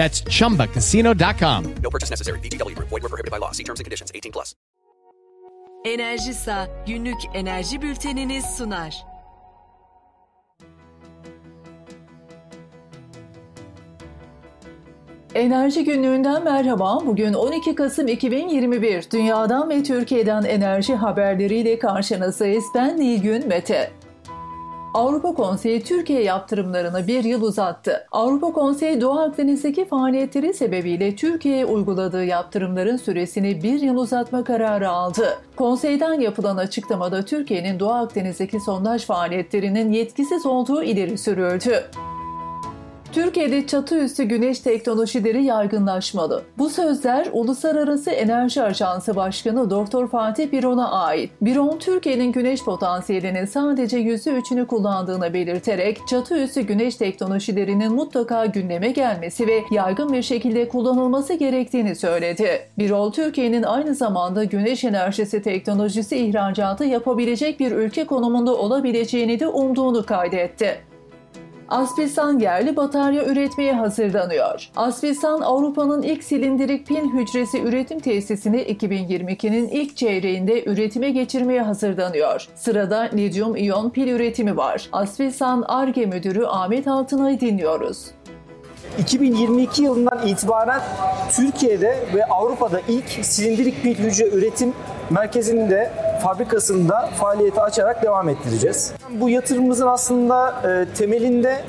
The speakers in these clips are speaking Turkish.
That's chumbacasino.com. No purchase necessary. VGW Group. Void were prohibited by law. See terms and conditions. 18 plus. Enerjisa günlük enerji bülteniniz sunar. Enerji günlüğünden merhaba. Bugün 12 Kasım 2021. Dünyadan ve Türkiye'den enerji haberleriyle karşınızdayız. Ben Nilgün Mete. Avrupa Konseyi Türkiye yaptırımlarını bir yıl uzattı. Avrupa Konseyi Doğu Akdeniz'deki faaliyetleri sebebiyle Türkiye'ye uyguladığı yaptırımların süresini bir yıl uzatma kararı aldı. Konseyden yapılan açıklamada Türkiye'nin Doğu Akdeniz'deki sondaj faaliyetlerinin yetkisiz olduğu ileri sürüldü. Türkiye'de çatı üstü güneş teknolojileri yaygınlaşmalı. Bu sözler Uluslararası Enerji Ajansı Başkanı Dr. Fatih Biron'a ait. Biron, Türkiye'nin güneş potansiyelinin sadece %3'ünü kullandığını belirterek çatı üstü güneş teknolojilerinin mutlaka gündeme gelmesi ve yaygın bir şekilde kullanılması gerektiğini söyledi. Birol, Türkiye'nin aynı zamanda güneş enerjisi teknolojisi ihracatı yapabilecek bir ülke konumunda olabileceğini de umduğunu kaydetti. Aspilsan yerli batarya üretmeye hazırlanıyor. Aspilsan Avrupa'nın ilk silindirik pil hücresi üretim tesisini 2022'nin ilk çeyreğinde üretime geçirmeye hazırlanıyor. Sırada lityum iyon pil üretimi var. Aspilsan ARGE Müdürü Ahmet Altınay'ı dinliyoruz. 2022 yılından itibaren Türkiye'de ve Avrupa'da ilk silindirik pil hücre üretim merkezinde fabrikasında faaliyeti açarak devam ettireceğiz. Bu yatırımımızın aslında e, temelinde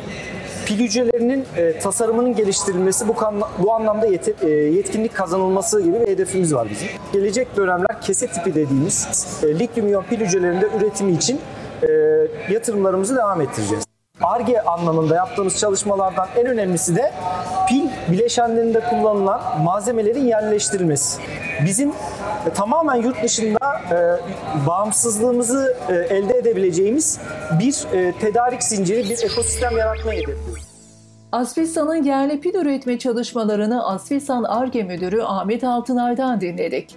pil hücrelerinin e, tasarımının geliştirilmesi, bu, kan, bu anlamda yet, e, yetkinlik kazanılması gibi bir hedefimiz var bizim. Gelecek dönemler kese tipi dediğimiz e, lityum iyon pil hücrelerinde üretimi için e, yatırımlarımızı devam ettireceğiz. ARGE anlamında yaptığımız çalışmalardan en önemlisi de pil bileşenlerinde kullanılan malzemelerin yerleştirilmesi. Bizim e, tamamen yurt dışında e, bağımsızlığımızı e, elde edebileceğimiz bir e, tedarik zinciri, bir ekosistem yaratmayı hedefliyoruz. Aspilsan'ın yerli pil üretme çalışmalarını Aspilsan ARGE Müdürü Ahmet Altınay'dan dinledik.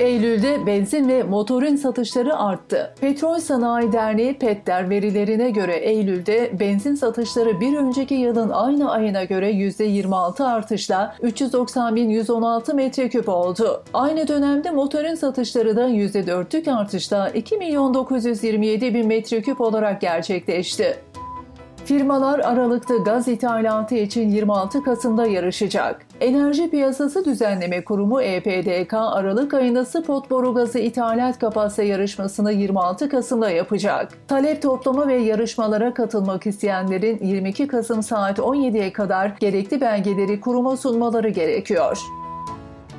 Eylül'de benzin ve motorin satışları arttı. Petrol Sanayi Derneği PETDER verilerine göre Eylül'de benzin satışları bir önceki yılın aynı ayına göre %26 artışla 390.116 metreküp oldu. Aynı dönemde motorin satışları da %4'lük artışla 2.927.000 metreküp olarak gerçekleşti. Firmalar Aralık'ta gaz ithalatı için 26 Kasım'da yarışacak. Enerji Piyasası Düzenleme Kurumu EPDK Aralık ayında spot boru gazı ithalat kapasite yarışmasını 26 Kasım'da yapacak. Talep toplama ve yarışmalara katılmak isteyenlerin 22 Kasım saat 17'ye kadar gerekli belgeleri kuruma sunmaları gerekiyor.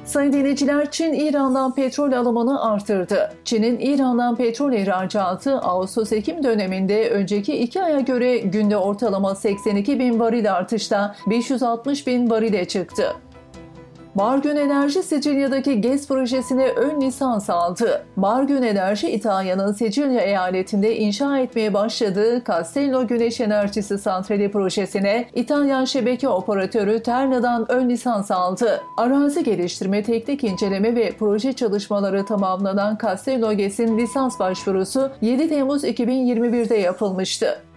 Sayın dinleyiciler, Çin İran'dan petrol alımını artırdı. Çin'in İran'dan petrol ihracatı Ağustos-Ekim döneminde önceki iki aya göre günde ortalama 82 bin varil artışla 560 bin varile çıktı. Bargün Enerji Sicilya'daki GES projesine ön lisans aldı. Bargün Enerji İtalya'nın Sicilya eyaletinde inşa etmeye başladığı Castello Güneş Enerjisi Santrali projesine İtalyan şebeke operatörü Terna'dan ön lisans aldı. Arazi geliştirme, teknik inceleme ve proje çalışmaları tamamlanan Castello GES'in lisans başvurusu 7 Temmuz 2021'de yapılmıştı.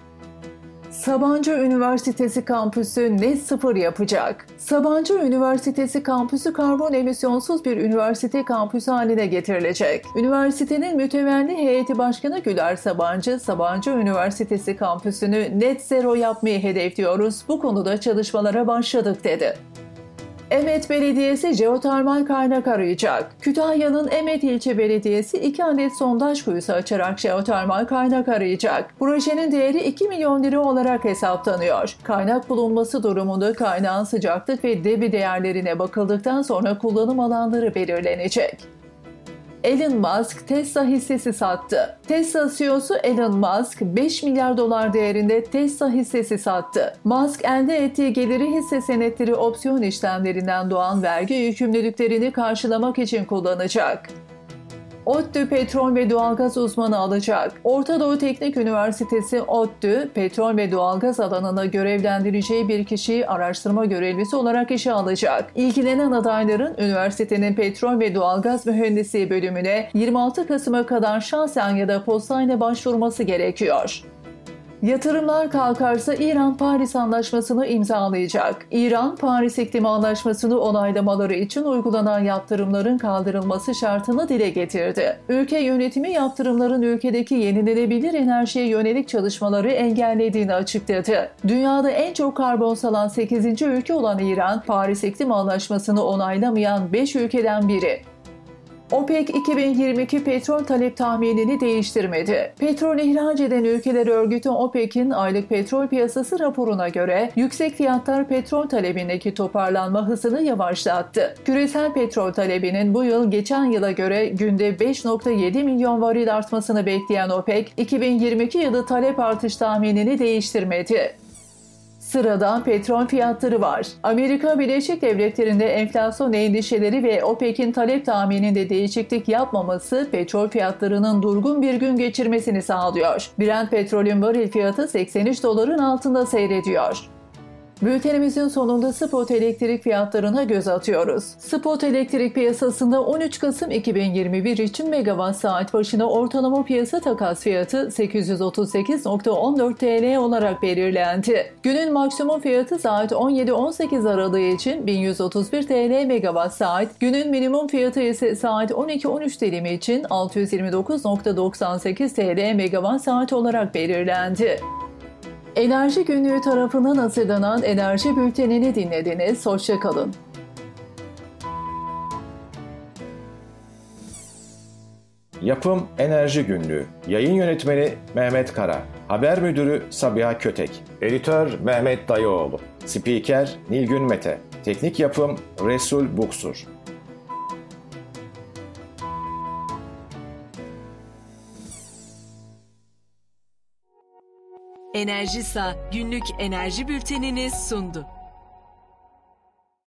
Sabancı Üniversitesi kampüsü net sıfır yapacak. Sabancı Üniversitesi kampüsü karbon emisyonsuz bir üniversite kampüsü haline getirilecek. Üniversitenin mütevelli heyeti başkanı Güler Sabancı, Sabancı Üniversitesi kampüsünü net zero yapmayı hedefliyoruz. Bu konuda çalışmalara başladık dedi. Emet Belediyesi jeotermal kaynak arayacak. Kütahya'nın Emet İlçe Belediyesi 2 adet sondaj kuyusu açarak jeotermal kaynak arayacak. Projenin değeri 2 milyon lira olarak hesaplanıyor. Kaynak bulunması durumunda kaynağın sıcaklık ve debi değerlerine bakıldıktan sonra kullanım alanları belirlenecek. Elon Musk Tesla hissesi sattı. Tesla CEO'su Elon Musk 5 milyar dolar değerinde Tesla hissesi sattı. Musk elde ettiği geliri hisse senetleri opsiyon işlemlerinden doğan vergi yükümlülüklerini karşılamak için kullanacak. ODTÜ petrol ve doğalgaz uzmanı alacak. Orta Doğu Teknik Üniversitesi ODTÜ, petrol ve doğalgaz alanına görevlendireceği bir kişiyi araştırma görevlisi olarak işe alacak. İlgilenen adayların üniversitenin petrol ve doğalgaz mühendisliği bölümüne 26 Kasım'a kadar şahsen ya da postayla başvurması gerekiyor. Yatırımlar kalkarsa İran Paris Anlaşması'nı imzalayacak. İran, Paris İklim Anlaşması'nı onaylamaları için uygulanan yaptırımların kaldırılması şartını dile getirdi. Ülke yönetimi yaptırımların ülkedeki yenilenebilir enerjiye yönelik çalışmaları engellediğini açıkladı. Dünyada en çok karbon salan 8. ülke olan İran, Paris İklim Anlaşması'nı onaylamayan 5 ülkeden biri. OPEC 2022 petrol talep tahminini değiştirmedi. Petrol ihraç eden ülkeler örgütü OPEC'in aylık petrol piyasası raporuna göre yüksek fiyatlar petrol talebindeki toparlanma hızını yavaşlattı. Küresel petrol talebinin bu yıl geçen yıla göre günde 5.7 milyon varil artmasını bekleyen OPEC, 2022 yılı talep artış tahminini değiştirmedi. Sırada petrol fiyatları var. Amerika Birleşik Devletleri'nde enflasyon endişeleri ve OPEC'in talep tahmininde değişiklik yapmaması petrol fiyatlarının durgun bir gün geçirmesini sağlıyor. Brent petrolün varil fiyatı 83 doların altında seyrediyor. Bültenimizin sonunda spot elektrik fiyatlarına göz atıyoruz. Spot elektrik piyasasında 13 Kasım 2021 için megawatt saat başına ortalama piyasa takas fiyatı 838.14 TL olarak belirlendi. Günün maksimum fiyatı saat 17-18 aralığı için 1131 TL megawatt saat, günün minimum fiyatı ise saat 12-13 dilimi için 629.98 TL megawatt saat olarak belirlendi. Enerji Günlüğü tarafından hazırlanan Enerji Bülteni'ni dinlediniz. Hoşçakalın. Yapım Enerji Günlüğü Yayın Yönetmeni Mehmet Kara. Haber Müdürü Sabiha Kötek. Editör Mehmet Dayıoğlu. Spiker Nilgün Mete. Teknik Yapım Resul Buksur Enerjisa günlük enerji bültenini sundu.